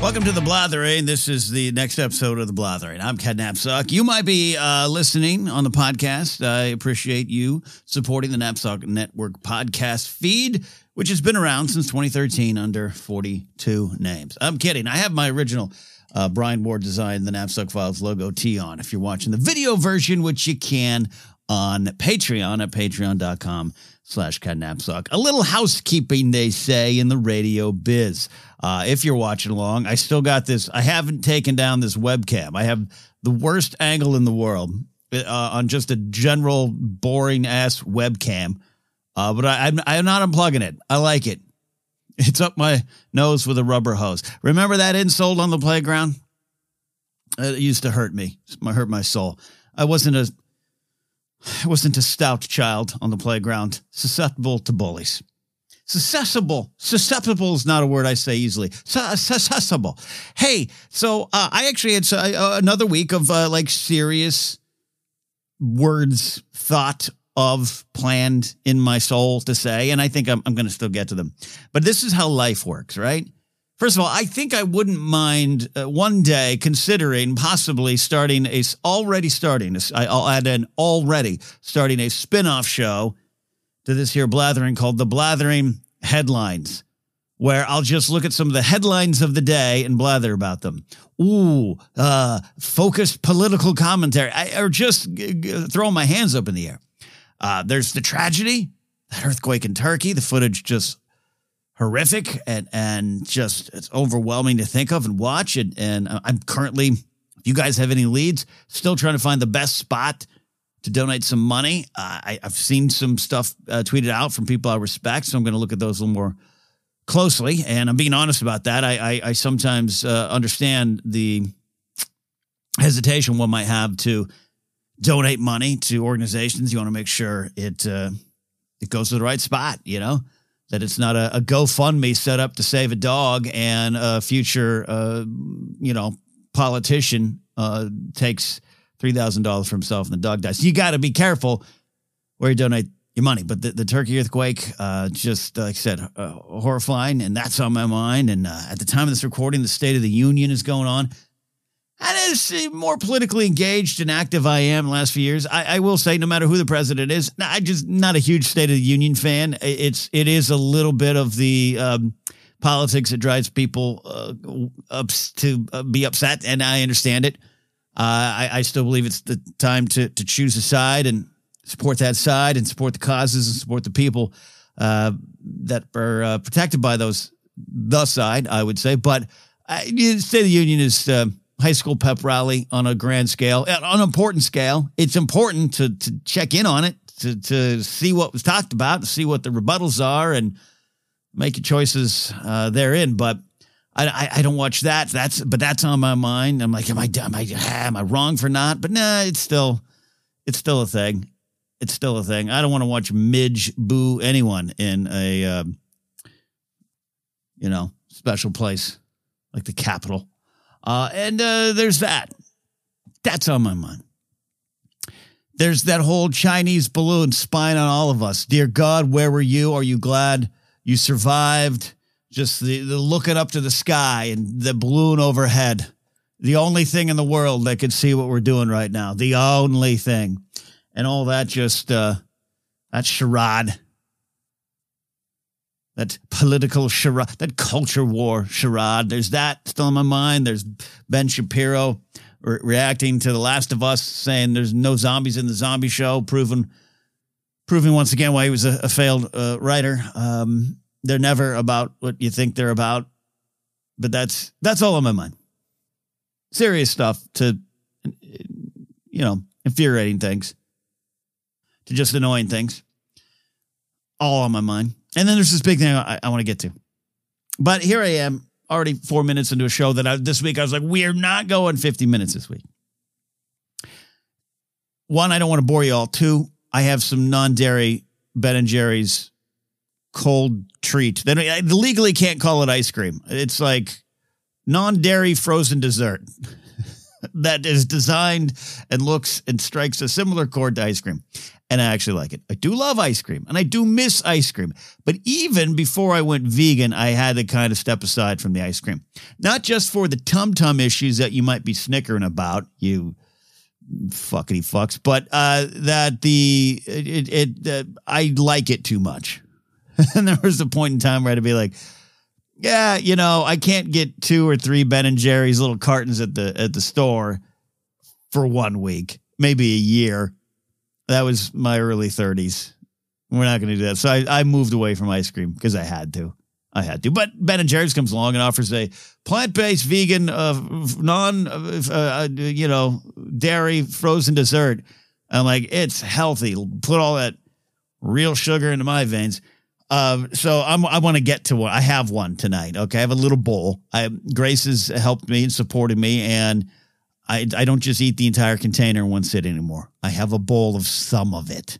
Welcome to the Blathering. This is the next episode of the Blathering. I'm Ken Napzok. You might be uh, listening on the podcast. I appreciate you supporting the Napzok Network podcast feed, which has been around since 2013 under 42 names. I'm kidding. I have my original uh, Brian Ward designed the Napzok Files logo tee on. If you're watching the video version, which you can on Patreon at patreon.com slash Ken. A little housekeeping, they say, in the radio biz. Uh, if you're watching along, I still got this. I haven't taken down this webcam. I have the worst angle in the world uh, on just a general boring ass webcam. Uh, but I, I'm, I'm not unplugging it. I like it. It's up my nose with a rubber hose. Remember that insult on the playground? It used to hurt me. It hurt my soul. I wasn't a I wasn't a stout child on the playground, susceptible to bullies. Susceptible. Susceptible is not a word I say easily. Susceptible. Hey, so uh, I actually had uh, another week of uh, like serious words, thought of, planned in my soul to say, and I think I'm, I'm going to still get to them. But this is how life works, right? First of all, I think I wouldn't mind uh, one day considering possibly starting a already starting. I'll add an already starting a spin-off show to this here blathering called the Blathering Headlines, where I'll just look at some of the headlines of the day and blather about them. Ooh, uh, focused political commentary, I, or just g- g- throwing my hands up in the air. Uh, there's the tragedy, that earthquake in Turkey. The footage just horrific and and just it's overwhelming to think of and watch. And and I'm currently, if you guys have any leads, still trying to find the best spot to donate some money. Uh, I, have seen some stuff uh, tweeted out from people I respect, so I'm going to look at those a little more closely. And I'm being honest about that. I I, I sometimes uh, understand the hesitation one might have to donate money to organizations. You want to make sure it uh, it goes to the right spot. You know that it's not a, a GoFundMe set up to save a dog and a future, uh, you know, politician uh, takes three thousand dollars for himself and the dog dies. You got to be careful where you donate your money. But the, the Turkey earthquake, uh, just like I said, uh, horrifying, and that's on my mind. And uh, at the time of this recording, the State of the Union is going on. And as more politically engaged and active I am last few years, I, I, will say, no matter who the president is, I just not a huge State of the Union fan. It's it is a little bit of the um, politics that drives people uh, ups to uh, be upset, and I understand it. Uh, I, I, still believe it's the time to to choose a side and support that side and support the causes and support the people uh, that are uh, protected by those the side. I would say, but State of the Union is high school pep rally on a grand scale, on an important scale. It's important to to check in on it, to to see what was talked about, to see what the rebuttals are, and make your choices uh, therein. But I, I, don't watch that. That's but that's on my mind. I'm like, am I am I am I wrong for not? But nah, it's still it's still a thing. It's still a thing. I don't want to watch Midge boo anyone in a uh, you know special place like the Capitol. Uh, and uh, there's that. That's on my mind. There's that whole Chinese balloon spying on all of us. Dear God, where were you? Are you glad you survived? Just the, the looking up to the sky and the balloon overhead. The only thing in the world that could see what we're doing right now. The only thing. And all that just, uh, that charade that political charade, that culture war charade. There's that still in my mind. There's Ben Shapiro re- reacting to The Last of Us, saying there's no zombies in the zombie show, proving proving once again why he was a, a failed uh, writer. Um, they're never about what you think they're about, but that's that's all on my mind. Serious stuff to you know infuriating things to just annoying things. all on my mind. And then there's this big thing I, I want to get to. But here I am, already four minutes into a show that I, this week I was like, we are not going 50 minutes this week. One, I don't want to bore you all. Two, I have some non-dairy Ben and Jerry's cold treat. They, legally can't call it ice cream. It's like non-dairy frozen dessert that is designed and looks and strikes a similar chord to ice cream. And I actually like it. I do love ice cream and I do miss ice cream. But even before I went vegan, I had to kind of step aside from the ice cream. Not just for the tum tum issues that you might be snickering about, you fuckity fucks, but uh, that the it, it uh, I like it too much. and there was a point in time where I had to be like, yeah, you know, I can't get two or three Ben and Jerry's little cartons at the at the store for one week, maybe a year. That was my early 30s. We're not going to do that. So I, I moved away from ice cream because I had to. I had to. But Ben and Jerry's comes along and offers a plant-based, vegan, uh, non, uh, uh, you know, dairy frozen dessert. I'm like, it's healthy. Put all that real sugar into my veins. Um, so I'm, I want to get to one. I have one tonight. Okay, I have a little bowl. I Grace has helped me and supported me, and I I don't just eat the entire container in one sit anymore. I have a bowl of some of it.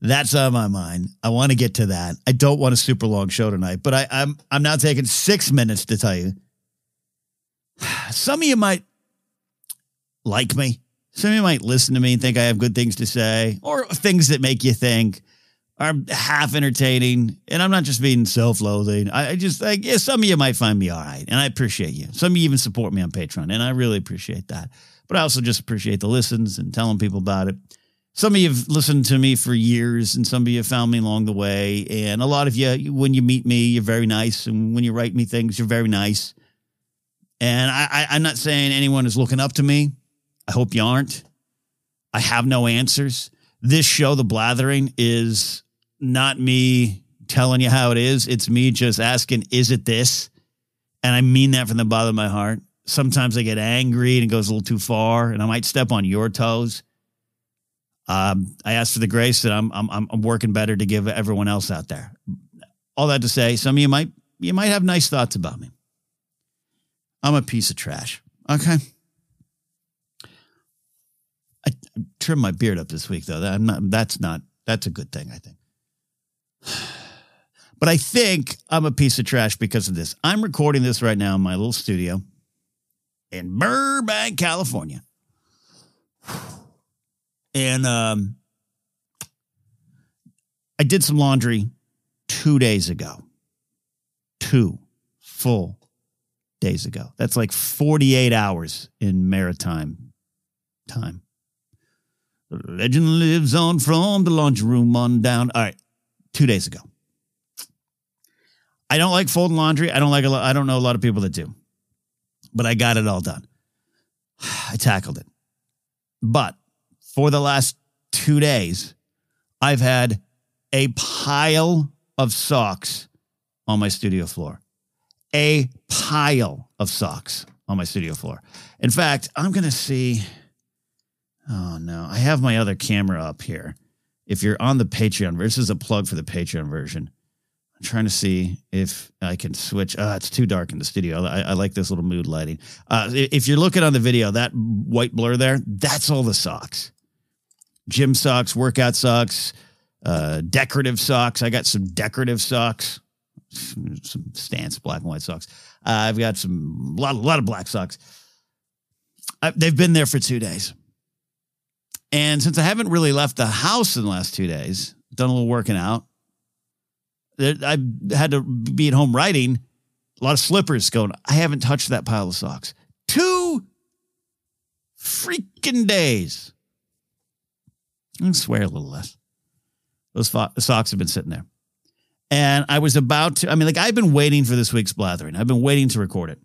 That's on my mind. I want to get to that. I don't want a super long show tonight, but I, I'm I'm now taking six minutes to tell you. Some of you might like me. Some of you might listen to me and think I have good things to say, or things that make you think are half entertaining. And I'm not just being self loathing. I, I, just like, yeah, some of you might find me all right. And I appreciate you. Some of you even support me on Patreon. And I really appreciate that. But I also just appreciate the listens and telling people about it. Some of you have listened to me for years, and some of you found me along the way. And a lot of you, when you meet me, you're very nice. And when you write me things, you're very nice. And I, I, I'm not saying anyone is looking up to me. I hope you aren't. I have no answers. This show, The Blathering, is not me telling you how it is. It's me just asking, is it this? And I mean that from the bottom of my heart. Sometimes I get angry and it goes a little too far, and I might step on your toes. Um, I ask for the grace that I'm, I'm I'm working better to give everyone else out there. All that to say, some of you might you might have nice thoughts about me. I'm a piece of trash. Okay. I, trimmed my beard up this week though. That, not, that's not that's a good thing, I think. But I think I'm a piece of trash because of this. I'm recording this right now in my little studio in Burbank, California. And um, I did some laundry two days ago. Two full days ago. That's like 48 hours in maritime time. The legend lives on from the laundry room on down. All right two days ago. I don't like folding laundry. I don't like a lot, I don't know a lot of people that do, but I got it all done. I tackled it. But for the last two days, I've had a pile of socks on my studio floor. A pile of socks on my studio floor. In fact, I'm going to see. Oh no, I have my other camera up here if you're on the Patreon, this is a plug for the Patreon version. I'm trying to see if I can switch. Uh, it's too dark in the studio. I, I like this little mood lighting. Uh, if you're looking on the video, that white blur there, that's all the socks. Gym socks, workout socks, uh, decorative socks. I got some decorative socks, some, stance black and white socks. Uh, I've got some a lot, a lot of black socks. I, they've been there for two days. And since I haven't really left the house in the last two days, done a little working out, I had to be at home writing. A lot of slippers going. I haven't touched that pile of socks. Two freaking days. I swear a little less. Those fo- socks have been sitting there. And I was about to, I mean, like, I've been waiting for this week's blathering. I've been waiting to record it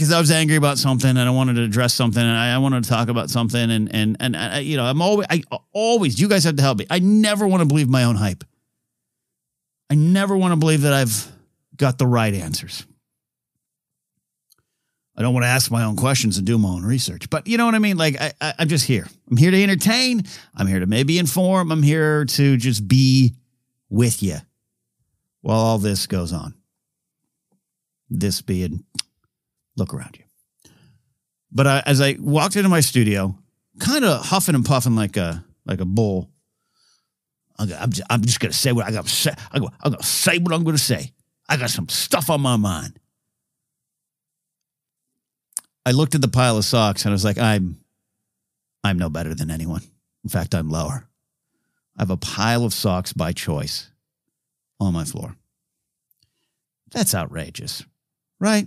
because I was angry about something and I wanted to address something and I, I wanted to talk about something and and and I, you know I'm always I always you guys have to help me. I never want to believe my own hype. I never want to believe that I've got the right answers. I don't want to ask my own questions and do my own research. But you know what I mean? Like, I, I, I'm just here. I'm here to entertain. I'm here to maybe inform. I'm here to just be with you while all this goes on. This being, look around you. But I, as I walked into my studio, kind of huffing and puffing like a like a bull, I'm, just, I'm just gonna say what I got to say. I'm gonna say what I'm gonna say. I got some stuff on my mind. I looked at the pile of socks and I was like, I'm I'm no better than anyone. In fact, I'm lower. I have a pile of socks by choice on my floor. That's outrageous, right?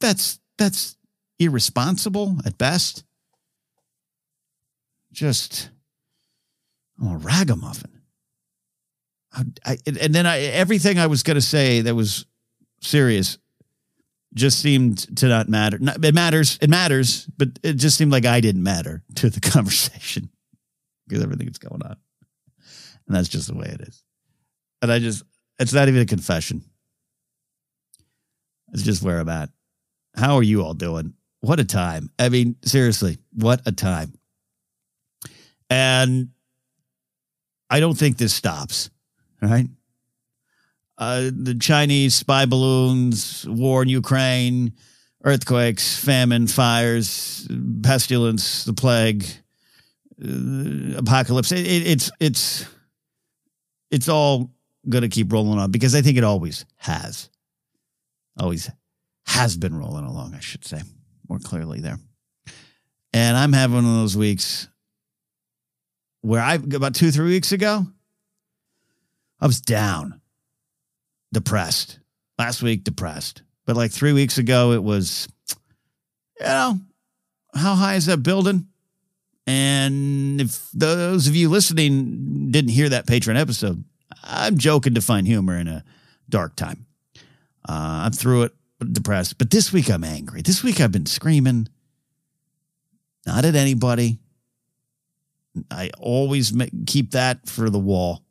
That's that's irresponsible at best. Just I'm a ragamuffin. I, I, and then I, everything I was going to say that was serious just seemed to not matter. It matters. It matters, but it just seemed like I didn't matter to the conversation because everything that's going on. And that's just the way it is. And I just, it's not even a confession. It's just where I'm at. How are you all doing? What a time. I mean, seriously, what a time. And I don't think this stops, right? Uh, the Chinese spy balloons, war in Ukraine, earthquakes, famine, fires, pestilence, the plague, uh, apocalypse. It, it, it's it's it's all going to keep rolling on because I think it always has, always has been rolling along. I should say more clearly there. And I'm having one of those weeks where I about two three weeks ago, I was down depressed. Last week, depressed. But like three weeks ago, it was, you know, how high is that building? And if those of you listening didn't hear that Patreon episode, I'm joking to find humor in a dark time. Uh, I'm through it, depressed. But this week, I'm angry. This week, I've been screaming, not at anybody. I always make, keep that for the wall.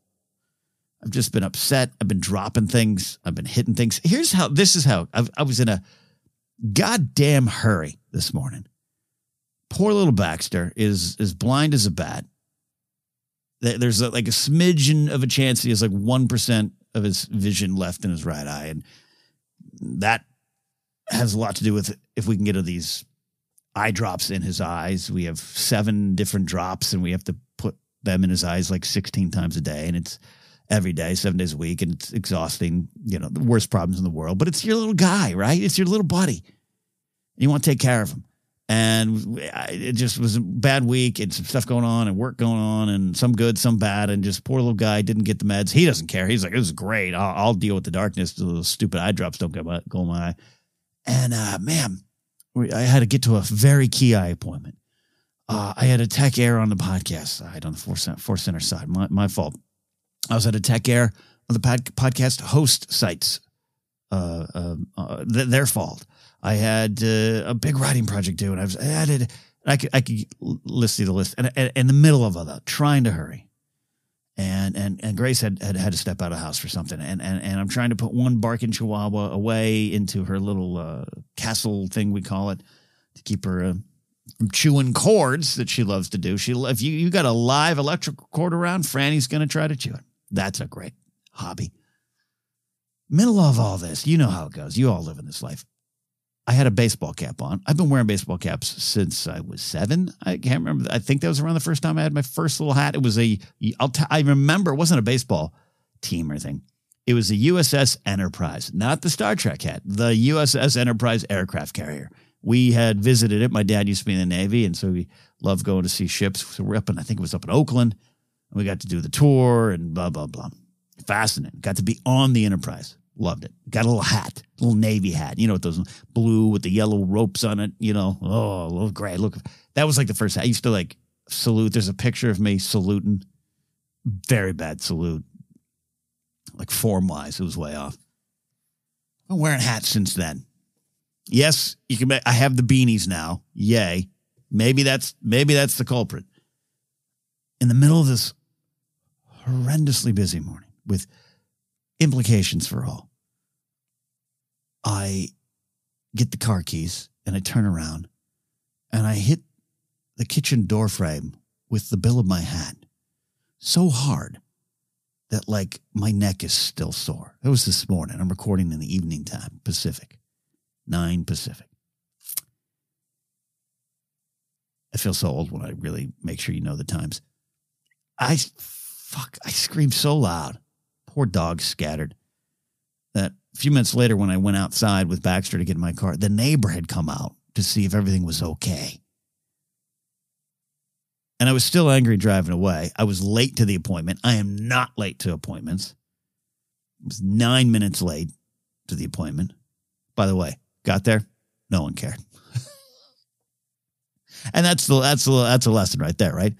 I've just been upset. I've been dropping things. I've been hitting things. Here's how this is how I've, I was in a goddamn hurry this morning. Poor little Baxter is as blind as a bat. There's a, like a smidgen of a chance he has like 1% of his vision left in his right eye. And that has a lot to do with if we can get to these eye drops in his eyes. We have seven different drops and we have to put them in his eyes like 16 times a day. And it's, every day, seven days a week, and it's exhausting. You know, the worst problems in the world. But it's your little guy, right? It's your little buddy. You want to take care of him. And it just was a bad week and some stuff going on and work going on and some good, some bad. And just poor little guy didn't get the meds. He doesn't care. He's like, this is great. I'll, I'll deal with the darkness. Those stupid eye drops don't go, go in my eye. And uh, man, I had to get to a very key eye appointment. Uh, I had a tech air on the podcast side, on the Force, Force Center side. My, my fault. I was at a Tech Air on the pod, podcast host sites. Uh, uh, uh, th- their fault. I had uh, a big writing project due, and I was added. I could I could list the list, and, and in the middle of all that, trying to hurry, and and and Grace had, had had to step out of the house for something, and and and I'm trying to put one barking Chihuahua away into her little uh, castle thing we call it to keep her uh, chewing cords that she loves to do. She if you you got a live electrical cord around, Franny's to try to chew it. That's a great hobby. Middle of all this, you know how it goes. You all live in this life. I had a baseball cap on. I've been wearing baseball caps since I was seven. I can't remember. I think that was around the first time I had my first little hat. It was a. I'll t- I remember it wasn't a baseball team or anything. It was the USS Enterprise, not the Star Trek hat. The USS Enterprise aircraft carrier. We had visited it. My dad used to be in the Navy, and so we loved going to see ships. So we're up in. I think it was up in Oakland and we got to do the tour and blah, blah, blah. Fascinating. Got to be on the Enterprise. Loved it. Got a little hat, little Navy hat. You know, what those blue with the yellow ropes on it, you know. Oh, look gray. Look, that was like the first hat. I used to like salute. There's a picture of me saluting. Very bad salute. Like form wise, it was way off. I'm wearing hats since then. Yes, you can. I have the beanies now. Yay. Maybe that's maybe that's the culprit. In the middle of this horrendously busy morning with implications for all. I get the car keys and I turn around and I hit the kitchen door frame with the bill of my hat so hard that like my neck is still sore. It was this morning. I'm recording in the evening time, Pacific, 9 Pacific. I feel so old when I really make sure you know the times. I fuck, I screamed so loud. Poor dog scattered. That a few minutes later, when I went outside with Baxter to get in my car, the neighbor had come out to see if everything was okay. And I was still angry driving away. I was late to the appointment. I am not late to appointments. I was nine minutes late to the appointment. By the way, got there, no one cared. and that's the that's the that's a lesson right there, right?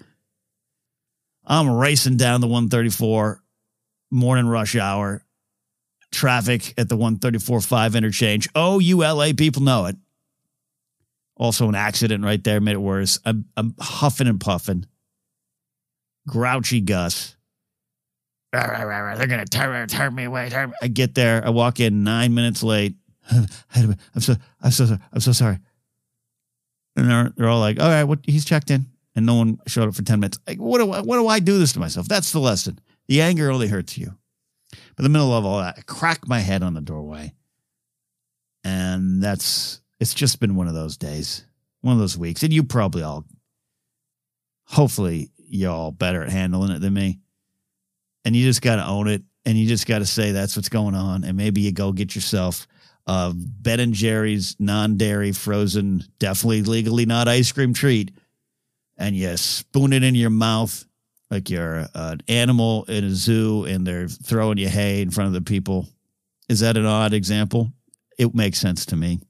I'm racing down the 134 morning rush hour traffic at the 134.5 interchange. Oh, you LA people know it. Also, an accident right there made it worse. I'm, I'm huffing and puffing. Grouchy Gus. They're going to turn, turn me away. Turn me. I get there. I walk in nine minutes late. I'm so, I'm so, sorry. I'm so sorry. And they're, they're all like, all right, what, he's checked in. And no one showed up for 10 minutes. Like, what do, I, what do I do this to myself? That's the lesson. The anger only hurts you. But in the middle of all that, I crack my head on the doorway. And that's it's just been one of those days, one of those weeks. And you probably all, hopefully, y'all better at handling it than me. And you just got to own it. And you just got to say that's what's going on. And maybe you go get yourself a Ben and Jerry's non dairy frozen, definitely legally not ice cream treat. And you spoon it in your mouth like you're an animal in a zoo and they're throwing you hay in front of the people. Is that an odd example? It makes sense to me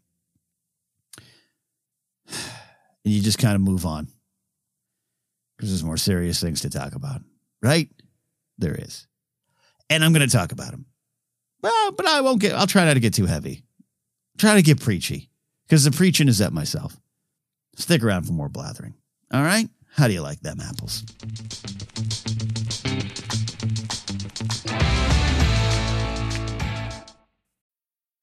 and you just kind of move on because there's more serious things to talk about, right? There is. And I'm going to talk about them. Well, but I won't get, I'll try not to get too heavy. Try to get preachy because the preaching is at myself. Stick around for more blathering. All right? How do you like them apples?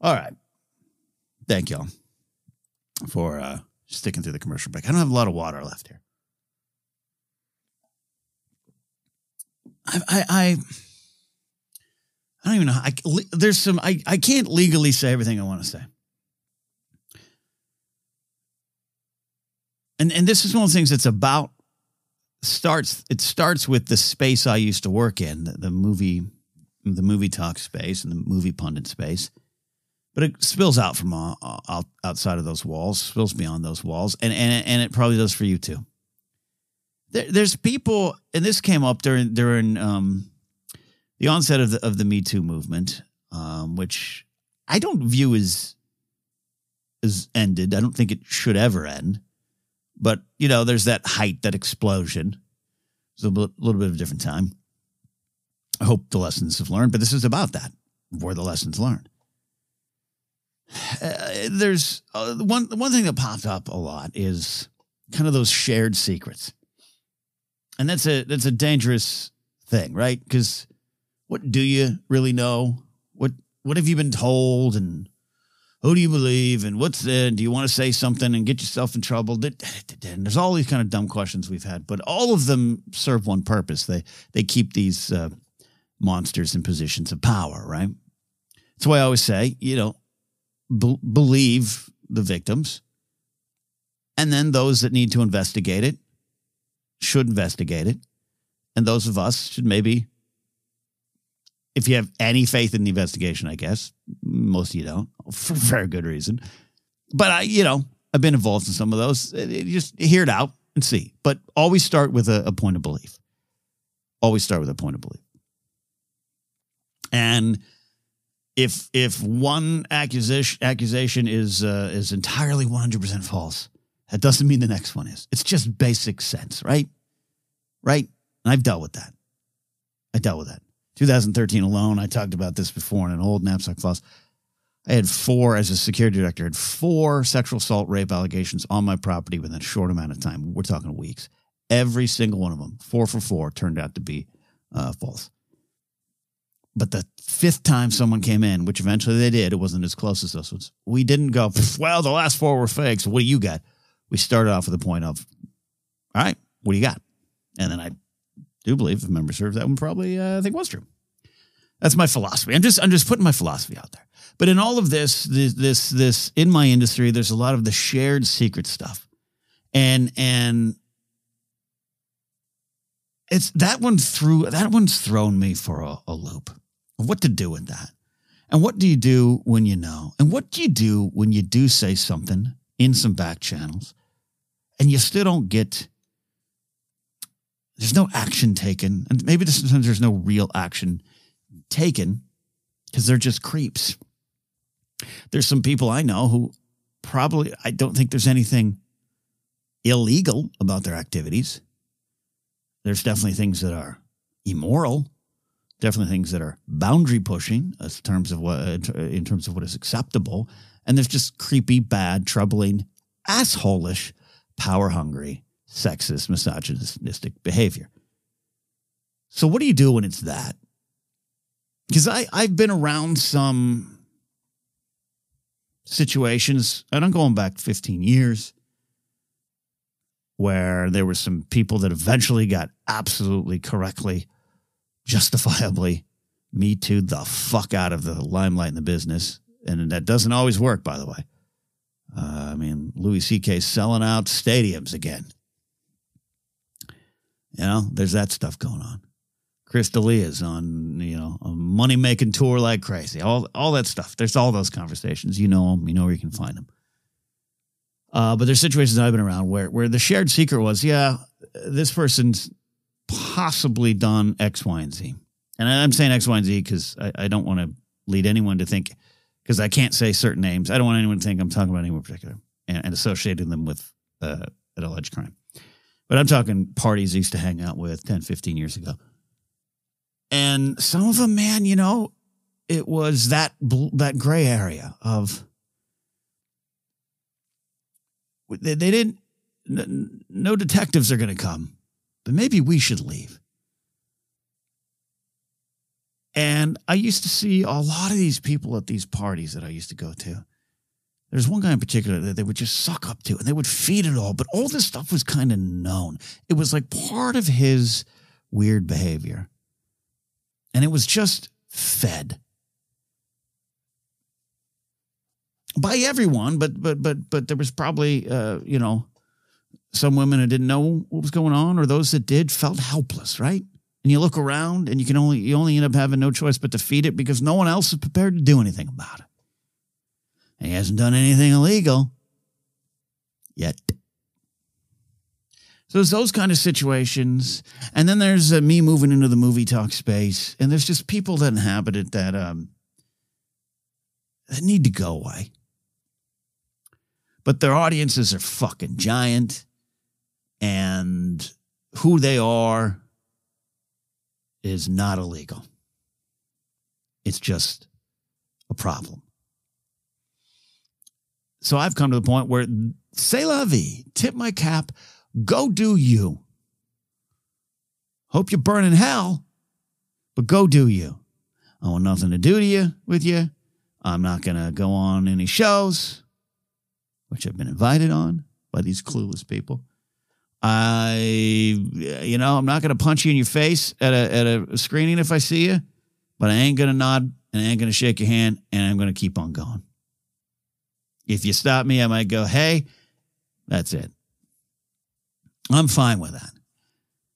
All right. Thank y'all for uh, sticking through the commercial break. I don't have a lot of water left here. I, I, I, I don't even know. I, there's some, I, I can't legally say everything I want to say. And, and this is one of the things that's about starts it starts with the space I used to work in the, the movie the movie talk space and the movie pundit space but it spills out from uh, uh outside of those walls, spills beyond those walls, and and and it probably does for you too. There, there's people, and this came up during during um, the onset of the of the Me Too movement, um, which I don't view as as ended. I don't think it should ever end. But you know, there's that height, that explosion. It's a little bit of a different time. I hope the lessons have learned, but this is about that. Were the lessons learned? Uh, there's uh, one one thing that popped up a lot is kind of those shared secrets, and that's a that's a dangerous thing, right? Because what do you really know? What what have you been told, and who do you believe, and what's the? Do you want to say something and get yourself in trouble? And there's all these kind of dumb questions we've had, but all of them serve one purpose. They they keep these uh, monsters in positions of power, right? That's why I always say, you know, be- believe the victims. And then those that need to investigate it should investigate it. And those of us should maybe, if you have any faith in the investigation, I guess, most of you don't, for very good reason. But I, you know, I've been involved in some of those. Just hear it out and see. But always start with a, a point of belief. Always start with a point of belief. And if if one accusation accusation is uh, is entirely one hundred percent false, that doesn't mean the next one is. It's just basic sense, right? Right? And I've dealt with that. I dealt with that. 2013 alone, I talked about this before in an old Napzok Files. I had four, as a security director, had four sexual assault rape allegations on my property within a short amount of time. We're talking weeks. Every single one of them, four for four, turned out to be uh, false. But the fifth time someone came in, which eventually they did, it wasn't as close as those ones. We didn't go, well, the last four were fakes. What do you got? We started off with the point of, all right, what do you got? And then I do believe, if memory serves, that one probably uh, I think was true. That's my philosophy. I'm just I'm just putting my philosophy out there. But in all of this, this, this, this in my industry, there's a lot of the shared secret stuff, and and it's that one threw that one's thrown me for a, a loop of what to do with that. And what do you do when you know? And what do you do when you do say something in some back channels and you still don't get there's no action taken. And maybe sometimes there's no real action taken because they're just creeps. There's some people I know who probably I don't think there's anything illegal about their activities. There's definitely things that are immoral, definitely things that are boundary pushing in terms of what uh, in terms of what is acceptable, and there's just creepy, bad, troubling, assholish, power hungry, sexist, misogynistic behavior. So what do you do when it's that? Because I I've been around some situations, and I'm going back 15 years where there were some people that eventually got absolutely correctly, justifiably me too the fuck out of the limelight in the business. And that doesn't always work, by the way. Uh, I mean, Louis C.K. selling out stadiums again. You know, there's that stuff going on. Chris D'Elia's on, you know, a money making tour like crazy. All all that stuff. There's all those conversations. You know them. You know where you can find them. Uh, but there's situations I've been around where where the shared secret was, yeah, this person's possibly done X, Y, and Z. And I'm saying X, Y, and Z because I, I don't want to lead anyone to think because I can't say certain names. I don't want anyone to think I'm talking about anyone in particular and, and associating them with uh, an alleged crime. But I'm talking parties I used to hang out with 10, 15 years ago. And some of them, man, you know, it was that that gray area of they, they didn't, no detectives are going to come, but maybe we should leave. And I used to see a lot of these people at these parties that I used to go to. There's one guy in particular that they would just suck up to and they would feed it all, but all this stuff was kind of known. It was like part of his weird behavior. And it was just fed. By everyone, but but but but there was probably uh, you know some women who didn't know what was going on, or those that did felt helpless, right? And you look around, and you can only you only end up having no choice but to feed it because no one else is prepared to do anything about it. And he hasn't done anything illegal yet. So there's those kind of situations, and then there's uh, me moving into the movie talk space, and there's just people that inhabit it that um that need to go away but their audiences are fucking giant and who they are is not illegal. It's just a problem. So I've come to the point where say la vie, tip my cap, go do you. Hope you burn in hell, but go do you. I want nothing to do to you with you. I'm not going to go on any shows which I've been invited on by these clueless people. I, you know, I'm not going to punch you in your face at a, at a screening if I see you, but I ain't going to nod and I ain't going to shake your hand and I'm going to keep on going. If you stop me, I might go, hey, that's it. I'm fine with that.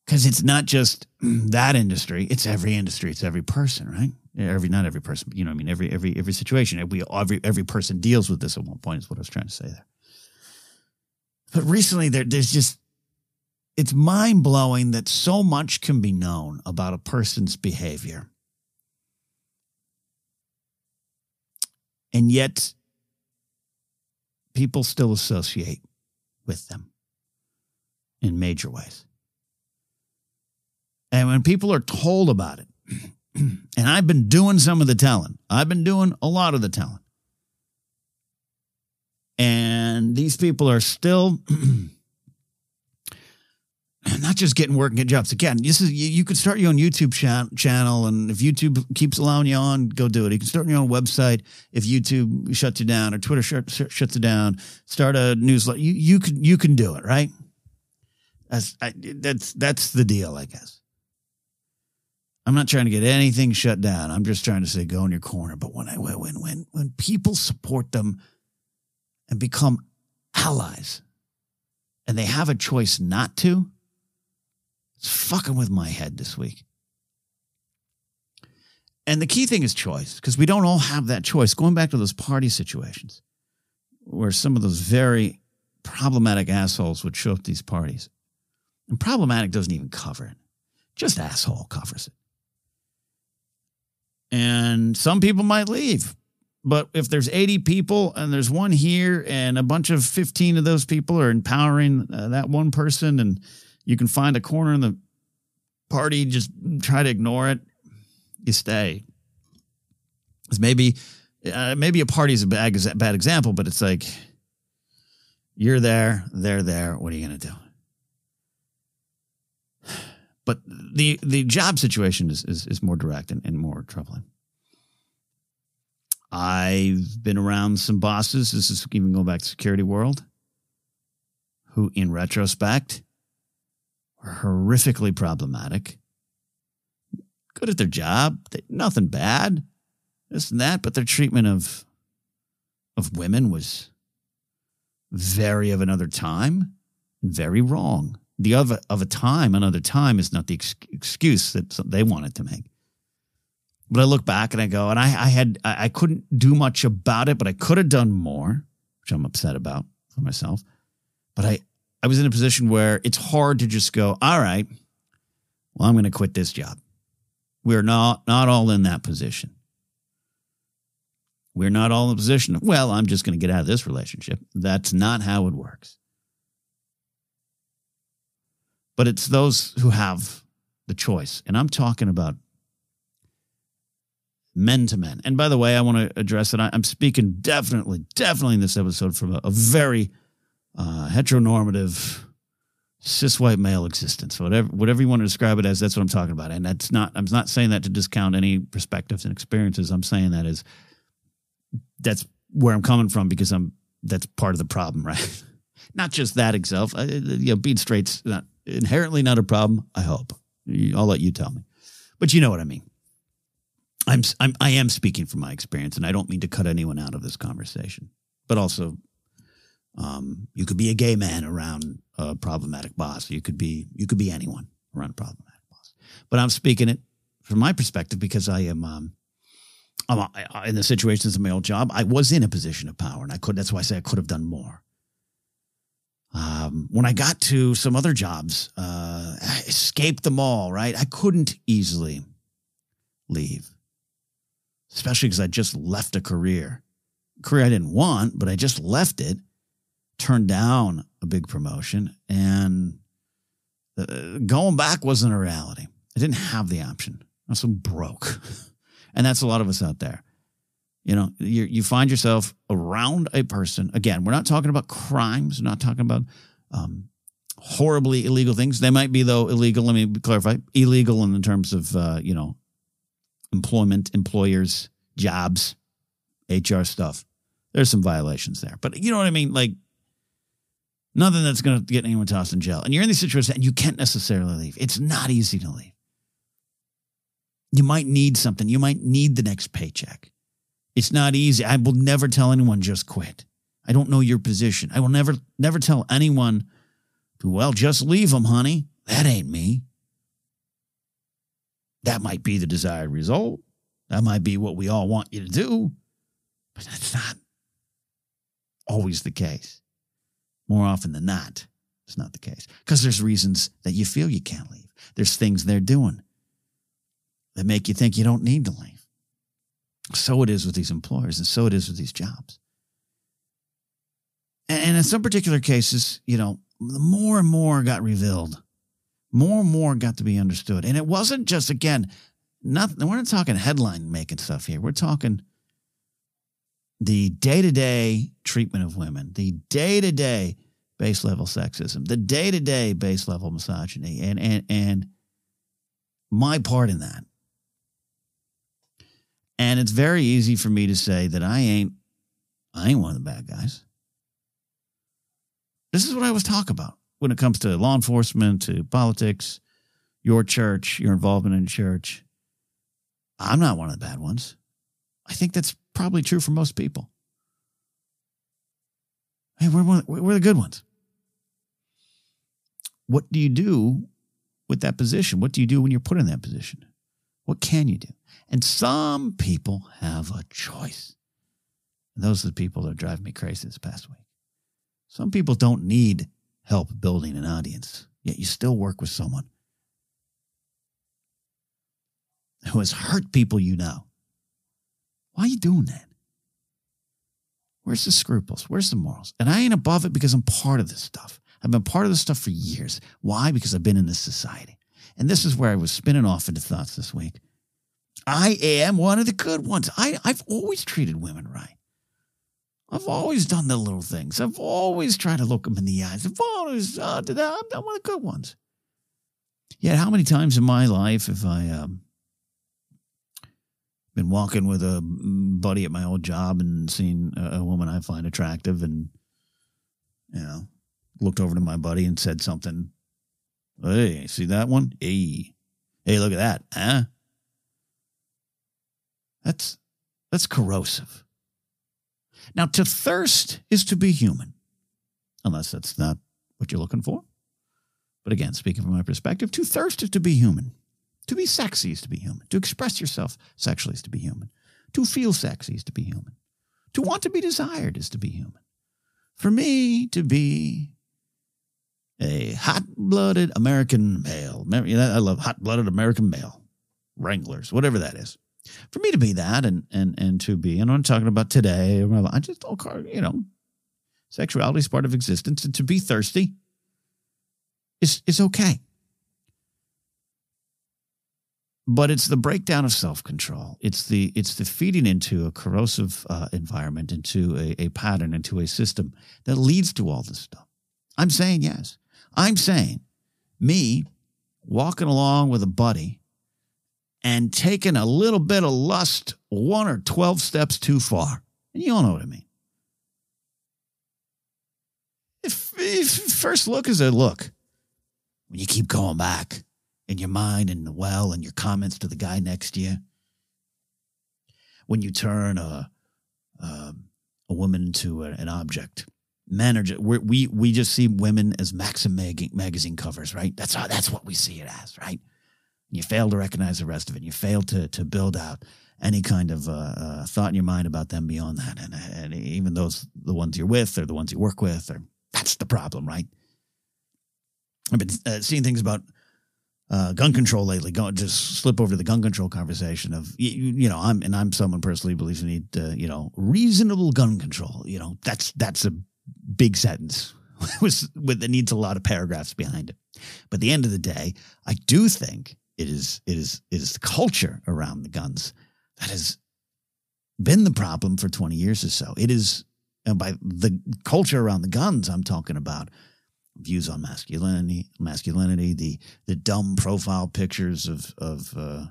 Because it's not just that industry, it's every industry, it's every person, right? Every not every person, you know, I mean, every every every situation. Every every every person deals with this at one point. Is what I was trying to say there. But recently, there there's just it's mind blowing that so much can be known about a person's behavior, and yet people still associate with them in major ways. And when people are told about it, and I've been doing some of the telling, I've been doing a lot of the telling. And these people are still not just getting work and get jobs. Again, this is you, you could start your own YouTube channel, and if YouTube keeps allowing you on, go do it. You can start your own website if YouTube shuts you down or Twitter shuts, shuts it down. Start a newsletter. You you can you can do it, right? That's I, that's that's the deal, I guess. I'm not trying to get anything shut down. I'm just trying to say go in your corner. But when I when when when people support them and become allies, and they have a choice not to, it's fucking with my head this week. And the key thing is choice, because we don't all have that choice. Going back to those party situations where some of those very problematic assholes would show up these parties. And problematic doesn't even cover it. Just asshole covers it. And some people might leave. But if there's 80 people and there's one here and a bunch of 15 of those people are empowering uh, that one person and you can find a corner in the party, just try to ignore it, you stay. It's maybe uh, maybe a party is a bad, bad example, but it's like you're there, they're there. What are you going to do? But the the job situation is is, is more direct and, and more troubling. I've been around some bosses. This is even going back to security world, who, in retrospect, are horrifically problematic. Good at their job, they, nothing bad, this and that, but their treatment of of women was very of another time, very wrong the other of a time, another time is not the ex- excuse that they wanted to make. But I look back and I go, and I, I had, I, I couldn't do much about it, but I could have done more, which I'm upset about for myself. But I, I was in a position where it's hard to just go, all right, well, I'm going to quit this job. We're not, not all in that position. We're not all in the position of, well, I'm just going to get out of this relationship. That's not how it works but it's those who have the choice. And I'm talking about men to men. And by the way, I want to address it. I'm speaking definitely, definitely in this episode from a, a very uh, heteronormative cis white male existence. Whatever whatever you want to describe it as, that's what I'm talking about. And that's not I'm not saying that to discount any perspectives and experiences. I'm saying that is that's where I'm coming from because I'm that's part of the problem, right? not just that itself. Uh, you know, being straight's not inherently not a problem. I hope. I'll let you tell me, but you know what I mean. I'm, I'm I am speaking from my experience, and I don't mean to cut anyone out of this conversation, but also, um, you could be a gay man around a problematic boss. You could be you could be anyone around a problematic boss. But I'm speaking it from my perspective because I am. Um, I'm in the situations of my old job. I was in a position of power, and I could. That's why I say I could have done more. Um, when I got to some other jobs, uh, I escaped them all, right? I couldn't easily leave, especially because I just left a career. A career I didn't want, but I just left it, turned down a big promotion, and uh, going back wasn't a reality. I didn't have the option. I was so broke. and that's a lot of us out there. You know, you, you find yourself around a person. Again, we're not talking about crimes. We're not talking about um, horribly illegal things. They might be, though, illegal. Let me clarify illegal in the terms of, uh, you know, employment, employers, jobs, HR stuff. There's some violations there. But you know what I mean? Like, nothing that's going to get anyone tossed in jail. And you're in these situations and you can't necessarily leave. It's not easy to leave. You might need something. You might need the next paycheck. It's not easy. I will never tell anyone just quit. I don't know your position. I will never, never tell anyone to, well, just leave them, honey. That ain't me. That might be the desired result. That might be what we all want you to do, but that's not always the case. More often than not, it's not the case because there's reasons that you feel you can't leave. There's things they're doing that make you think you don't need to leave. So it is with these employers, and so it is with these jobs. And in some particular cases, you know, the more and more got revealed, more and more got to be understood. And it wasn't just, again, nothing, we're not talking headline making stuff here. We're talking the day to day treatment of women, the day to day base level sexism, the day to day base level misogyny, and, and, and my part in that. And it's very easy for me to say that I ain't, I ain't one of the bad guys. This is what I was talking about when it comes to law enforcement, to politics, your church, your involvement in church. I'm not one of the bad ones. I think that's probably true for most people. Hey, we're, one, we're the good ones. What do you do with that position? What do you do when you're put in that position? What can you do? And some people have a choice. And those are the people that driving me crazy this past week. Some people don't need help building an audience, yet you still work with someone who has hurt people you know. Why are you doing that? Where's the scruples? Where's the morals? And I ain't above it because I'm part of this stuff. I've been part of this stuff for years. Why? Because I've been in this society. And this is where I was spinning off into thoughts this week. I am one of the good ones. I, I've always treated women right. I've always done the little things. I've always tried to look them in the eyes. I've always uh, did that. I'm one of the good ones. Yet, how many times in my life have I um, been walking with a buddy at my old job and seen a, a woman I find attractive, and you know, looked over to my buddy and said something. Hey, see that one? Hey, hey, look at that, huh? That's that's corrosive. Now, to thirst is to be human, unless that's not what you're looking for. But again, speaking from my perspective, to thirst is to be human. To be sexy is to be human. To express yourself sexually is to be human. To feel sexy is to be human. To want to be desired is to be human. For me to be a hot blooded American male, I love hot blooded American male, Wranglers, whatever that is for me to be that and and and to be, and I'm talking about today, I just all you know, sexuality is part of existence, and to be thirsty is is okay. But it's the breakdown of self control. It's the it's the feeding into a corrosive uh, environment, into a, a pattern, into a system that leads to all this stuff. I'm saying yes. I'm saying me walking along with a buddy and taken a little bit of lust one or 12 steps too far. And you all know what I mean. If, if first look is a look, when you keep going back in your mind and the well and your comments to the guy next to you, when you turn a, a, a woman into a, an object, men are just, we we just see women as Maxim mag- magazine covers, right? That's how, that's what we see it as, right? You fail to recognize the rest of it. You fail to to build out any kind of uh, uh, thought in your mind about them beyond that. And, and even those the ones you're with or the ones you work with, or that's the problem, right? I've been uh, seeing things about uh, gun control lately. Go just slip over to the gun control conversation of you, you know I'm and I'm someone personally believes we need you know reasonable gun control. You know that's that's a big sentence with that needs a lot of paragraphs behind it. But at the end of the day, I do think it is it is it is the culture around the guns that has been the problem for 20 years or so. It is and by the culture around the guns I'm talking about views on masculinity, masculinity, the the dumb profile pictures of of uh,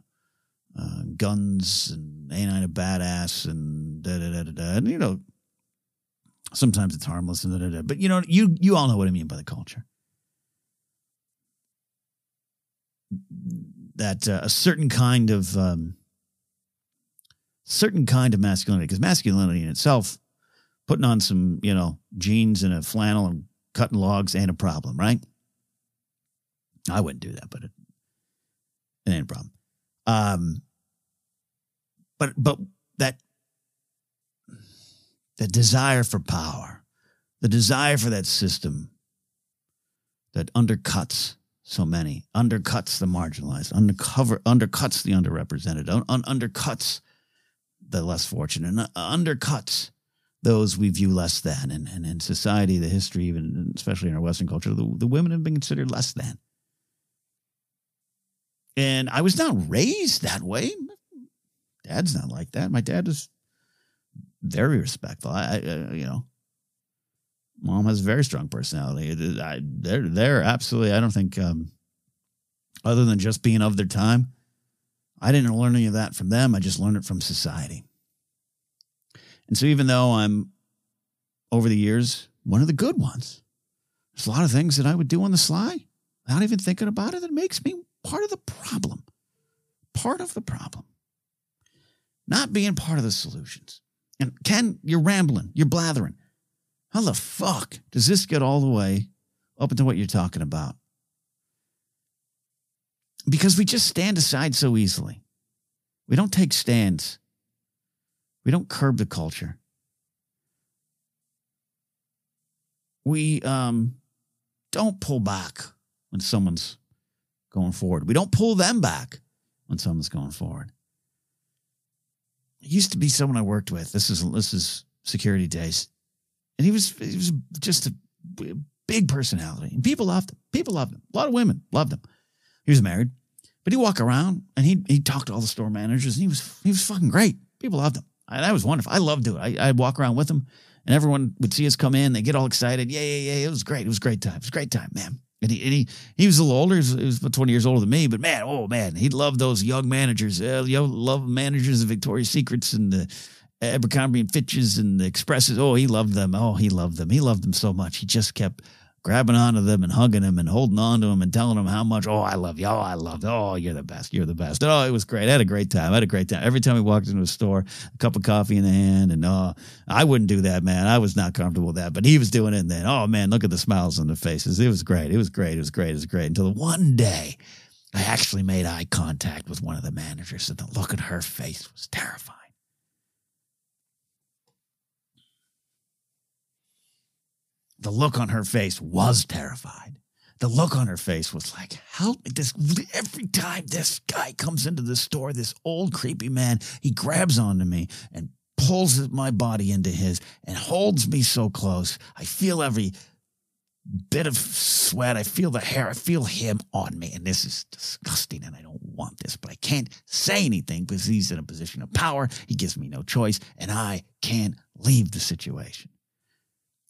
uh, guns and ain't I a badass and da da da da da. And you know, sometimes it's harmless and da da da. But you know, you you all know what I mean by the culture that uh, a certain kind of um, certain kind of masculinity, because masculinity in itself, putting on some, you know, jeans and a flannel and cutting logs ain't a problem, right? I wouldn't do that, but it, it ain't a problem. Um, but but that that desire for power, the desire for that system that undercuts so many, undercuts the marginalized, undercover, undercuts the underrepresented, un, un, undercuts the less fortunate, and uh, undercuts those we view less than. And, and in society, the history, even especially in our Western culture, the, the women have been considered less than. And I was not raised that way. Dad's not like that. My dad is very respectful. I, I you know, mom has a very strong personality. I, they're they're absolutely. I don't think, um, other than just being of their time, I didn't learn any of that from them. I just learned it from society. And so, even though I'm over the years one of the good ones, there's a lot of things that I would do on the sly without even thinking about it that makes me part of the problem. Part of the problem. Not being part of the solutions. And Ken, you're rambling, you're blathering. How the fuck does this get all the way up into what you're talking about? Because we just stand aside so easily. We don't take stands. We don't curb the culture. We um, don't pull back when someone's going forward. We don't pull them back when someone's going forward. It used to be someone I worked with. This is this is security days, and he was he was just a big personality, and people loved him. People loved him. A lot of women loved him. He was married, but he walk around and he he talked to all the store managers, and he was he was fucking great. People loved him. I, that was wonderful. I loved it. I, I'd walk around with him, and everyone would see us come in. They get all excited. Yeah, yeah, yeah. It was great. It was a great time. It was a great time, man. And he, and he, he was a little older. He was, he was about 20 years older than me, but man, oh man, he loved those young managers. Uh, young, love managers of Victoria's Secrets and the Abercrombie and Fitches and the Expresses. Oh, he loved them. Oh, he loved them. He loved them so much. He just kept grabbing onto them and hugging them and holding on to them and telling them how much, oh, I love you. Oh, I love. Oh, you're the best. You're the best. oh, it was great. I had a great time. I had a great time. Every time we walked into a store, a cup of coffee in the hand. And oh, I wouldn't do that, man. I was not comfortable with that. But he was doing it And then. Oh, man, look at the smiles on the faces. It was great. It was great. It was great. It was great. Until one day, I actually made eye contact with one of the managers, and the look on her face was terrifying. The look on her face was terrified. The look on her face was like, help me. This every time this guy comes into the store, this old creepy man, he grabs onto me and pulls my body into his and holds me so close. I feel every bit of sweat. I feel the hair. I feel him on me. And this is disgusting. And I don't want this, but I can't say anything because he's in a position of power. He gives me no choice. And I can't leave the situation.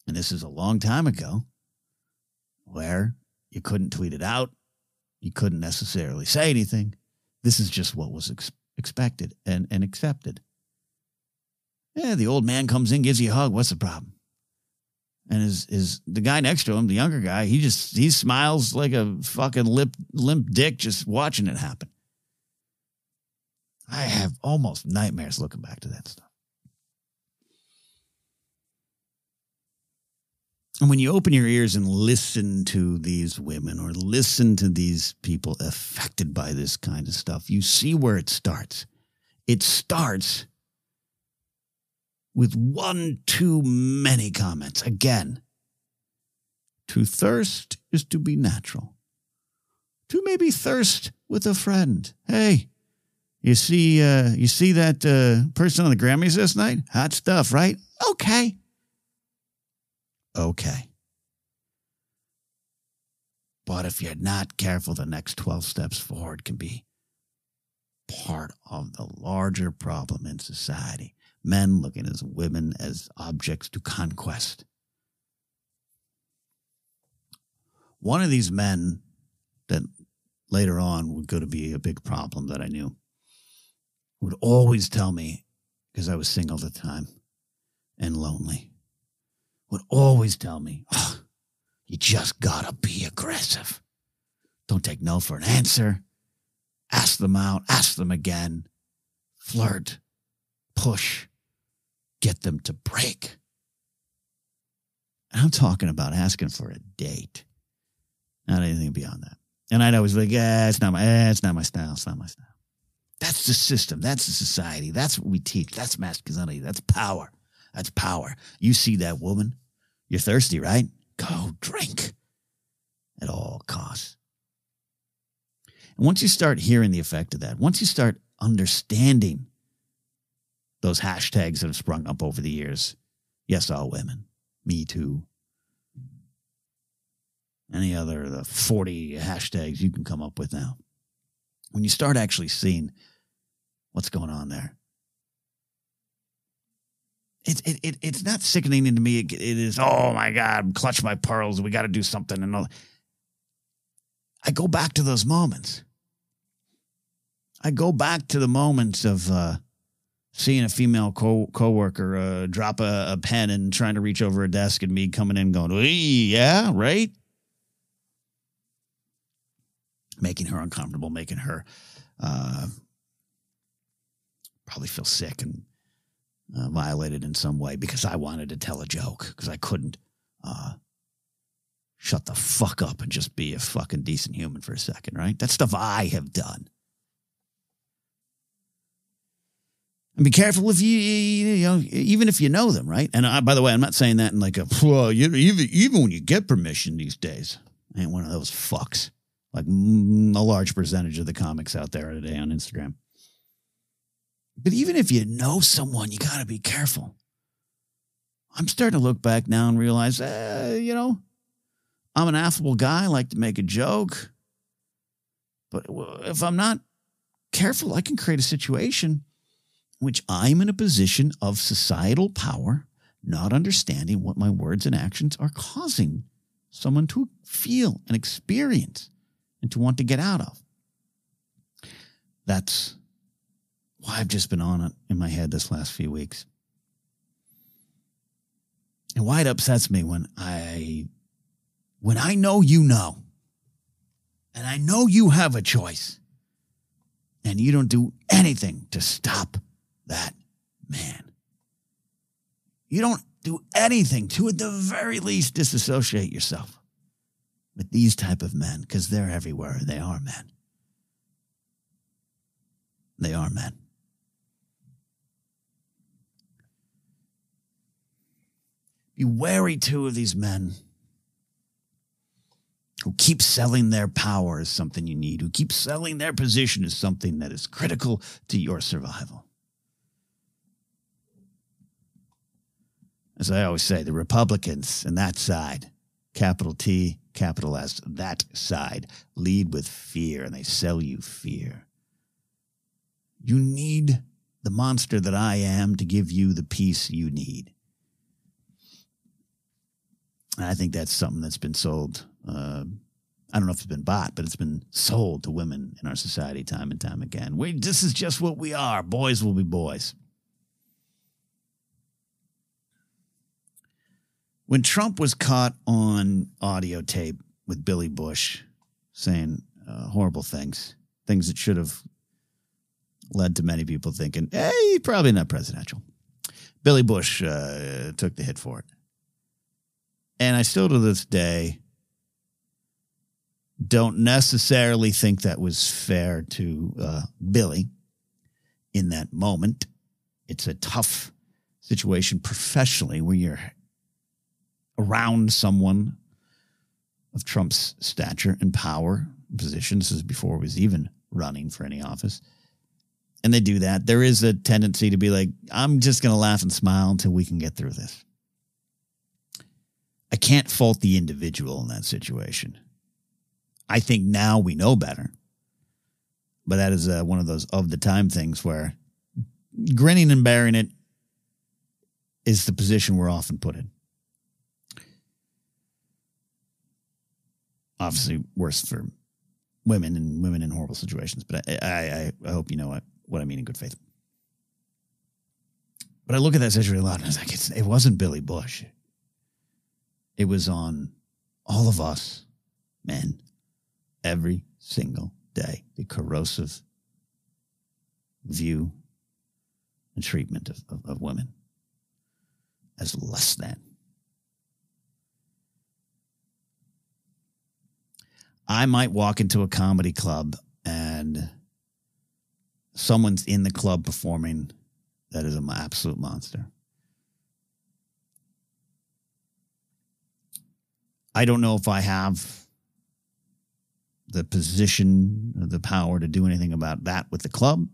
And this is a long time ago where you couldn't tweet it out. You couldn't necessarily say anything. This is just what was ex- expected and, and accepted. Yeah, the old man comes in, gives you a hug. What's the problem? And is is the guy next to him, the younger guy, he just he smiles like a fucking lip limp dick just watching it happen. I have almost nightmares looking back to that stuff. And when you open your ears and listen to these women or listen to these people affected by this kind of stuff, you see where it starts. It starts with one too many comments. Again, to thirst is to be natural. To maybe thirst with a friend. Hey, you see, uh, you see that uh, person on the Grammys this night? Hot stuff, right? Okay okay. But if you're not careful, the next 12 steps forward can be part of the larger problem in society. Men looking at women as objects to conquest. One of these men that later on would go to be a big problem that I knew would always tell me, because I was single at the time and lonely, would always tell me, oh, you just gotta be aggressive. Don't take no for an answer. Ask them out, ask them again. Flirt, push, get them to break. And I'm talking about asking for a date, not anything beyond that. And I'd always be like, yeah, it's not my, eh, it's not my style. It's not my style. That's the system. That's the society. That's what we teach. That's masculinity. That's power. That's power. You see that woman, you're thirsty, right? Go drink at all costs. And once you start hearing the effect of that, once you start understanding those hashtags that have sprung up over the years, yes, all women, me too, any other the 40 hashtags you can come up with now. When you start actually seeing what's going on there, it's it, it it's not sickening to me. It, it is oh my god, clutch my pearls. We got to do something and all. I go back to those moments. I go back to the moments of uh, seeing a female co- coworker uh, drop a, a, pen and trying to reach over a desk, and me coming in going, "Yeah, right," making her uncomfortable, making her uh, probably feel sick and uh, violated in some way because I wanted to tell a joke because I couldn't uh, shut the fuck up and just be a fucking decent human for a second, right? That's stuff I have done. And be careful if you, you know, even if you know them, right? And I, by the way, I'm not saying that in like a, well, you, even, even when you get permission these days, I ain't one of those fucks. Like a large percentage of the comics out there today on Instagram. But even if you know someone, you got to be careful. I'm starting to look back now and realize, eh, you know, I'm an affable guy. I like to make a joke. But if I'm not careful, I can create a situation which I'm in a position of societal power, not understanding what my words and actions are causing someone to feel and experience and to want to get out of. That's why I've just been on it in my head this last few weeks. And why it upsets me when I when I know you know, and I know you have a choice, and you don't do anything to stop that man. You don't do anything to, at the very least, disassociate yourself with these type of men because they're everywhere. They are men. They are men. Be wary too of these men who keep selling their power as something you need, who keep selling their position as something that is critical to your survival. As I always say, the Republicans and that side, capital T, capital S, that side, lead with fear and they sell you fear. You need the monster that I am to give you the peace you need. And I think that's something that's been sold. Uh, I don't know if it's been bought, but it's been sold to women in our society time and time again. We, this is just what we are. Boys will be boys. When Trump was caught on audio tape with Billy Bush saying uh, horrible things, things that should have led to many people thinking, hey, probably not presidential. Billy Bush uh, took the hit for it. And I still to this day don't necessarily think that was fair to uh, Billy in that moment. It's a tough situation professionally where you're around someone of Trump's stature and power position. This is before he was even running for any office. And they do that. There is a tendency to be like, I'm just going to laugh and smile until we can get through this. I can't fault the individual in that situation. I think now we know better. But that is uh, one of those of the time things where grinning and bearing it is the position we're often put in. Obviously, worse for women and women in horrible situations. But I, I, I hope you know what, what I mean in good faith. But I look at that situation a lot and I was like, it wasn't Billy Bush. It was on all of us, men, every single day. The corrosive view and treatment of, of, of women as less than. I might walk into a comedy club and someone's in the club performing that is an absolute monster. I don't know if I have the position, the power to do anything about that with the club.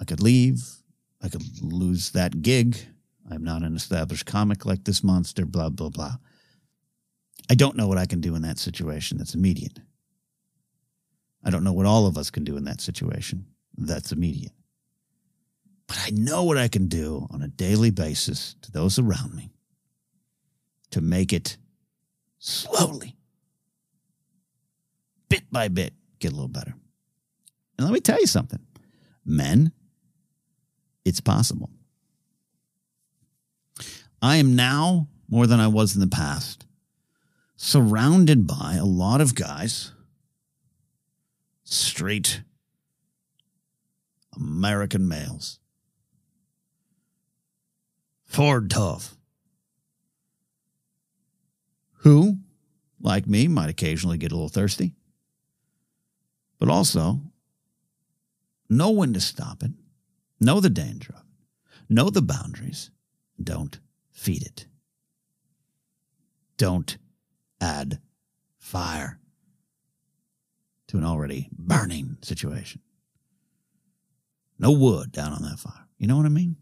I could leave. I could lose that gig. I'm not an established comic like this monster, blah, blah, blah. I don't know what I can do in that situation that's immediate. I don't know what all of us can do in that situation that's immediate. But I know what I can do on a daily basis to those around me to make it slowly, bit by bit, get a little better. And let me tell you something men, it's possible. I am now, more than I was in the past, surrounded by a lot of guys, straight American males. Ford tough. Who, like me, might occasionally get a little thirsty, but also know when to stop it, know the danger of it, know the boundaries, don't feed it. Don't add fire to an already burning situation. No wood down on that fire. You know what I mean?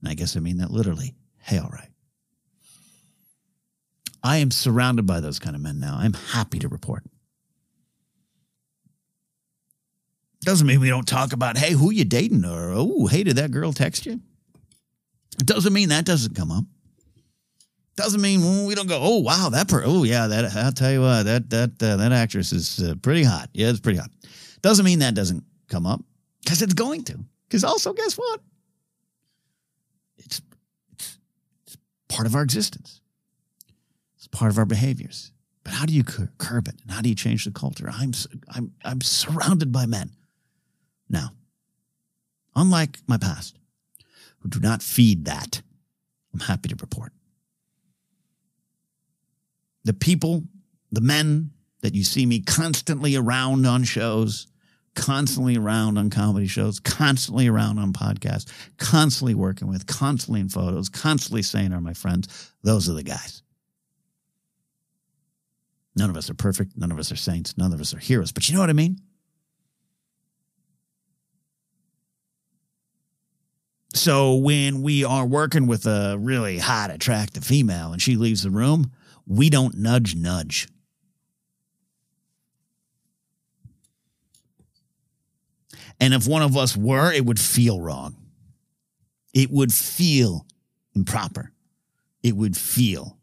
And I guess I mean that literally. Hey, all right. I am surrounded by those kind of men now. I'm happy to report. Doesn't mean we don't talk about, hey, who you dating? Or, oh, hey, did that girl text you? It doesn't mean that doesn't come up. Doesn't mean we don't go, oh, wow, that per, oh, yeah, that, I'll tell you what, that, that, uh, that actress is uh, pretty hot. Yeah, it's pretty hot. Doesn't mean that doesn't come up because it's going to. Because also, guess what? It's, it's, it's part of our existence, part of our behaviors. But how do you curb it? And how do you change the culture? I'm, I'm, I'm surrounded by men. Now, unlike my past, who do not feed that, I'm happy to report. The people, the men that you see me constantly around on shows, constantly around on comedy shows, constantly around on podcasts, constantly working with, constantly in photos, constantly saying are my friends. Those are the guys. None of us are perfect. None of us are saints. None of us are heroes. But you know what I mean? So when we are working with a really hot, attractive female and she leaves the room, we don't nudge, nudge. And if one of us were, it would feel wrong. It would feel improper. It would feel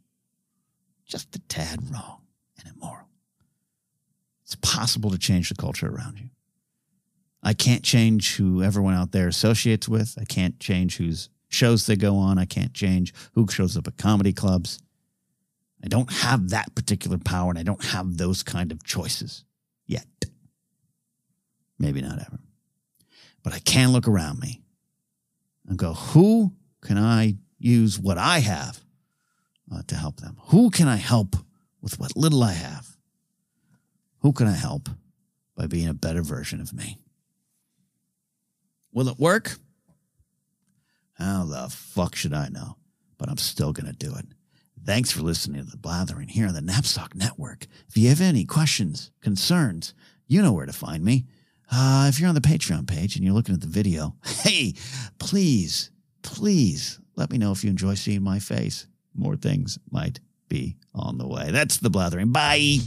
just a tad wrong and immoral. It's possible to change the culture around you. I can't change who everyone out there associates with. I can't change whose shows they go on. I can't change who shows up at comedy clubs. I don't have that particular power and I don't have those kind of choices yet. Maybe not ever. But I can look around me and go, who can I use what I have uh, to help them? Who can I help with what little I have? Who can I help by being a better version of me? Will it work? How the fuck should I know? But I'm still going to do it. Thanks for listening to the blathering here on the Napzok Network. If you have any questions, concerns, you know where to find me. Uh, if you're on the Patreon page and you're looking at the video, hey, please, please let me know if you enjoy seeing my face. More things might be on the way. That's the blathering. Bye.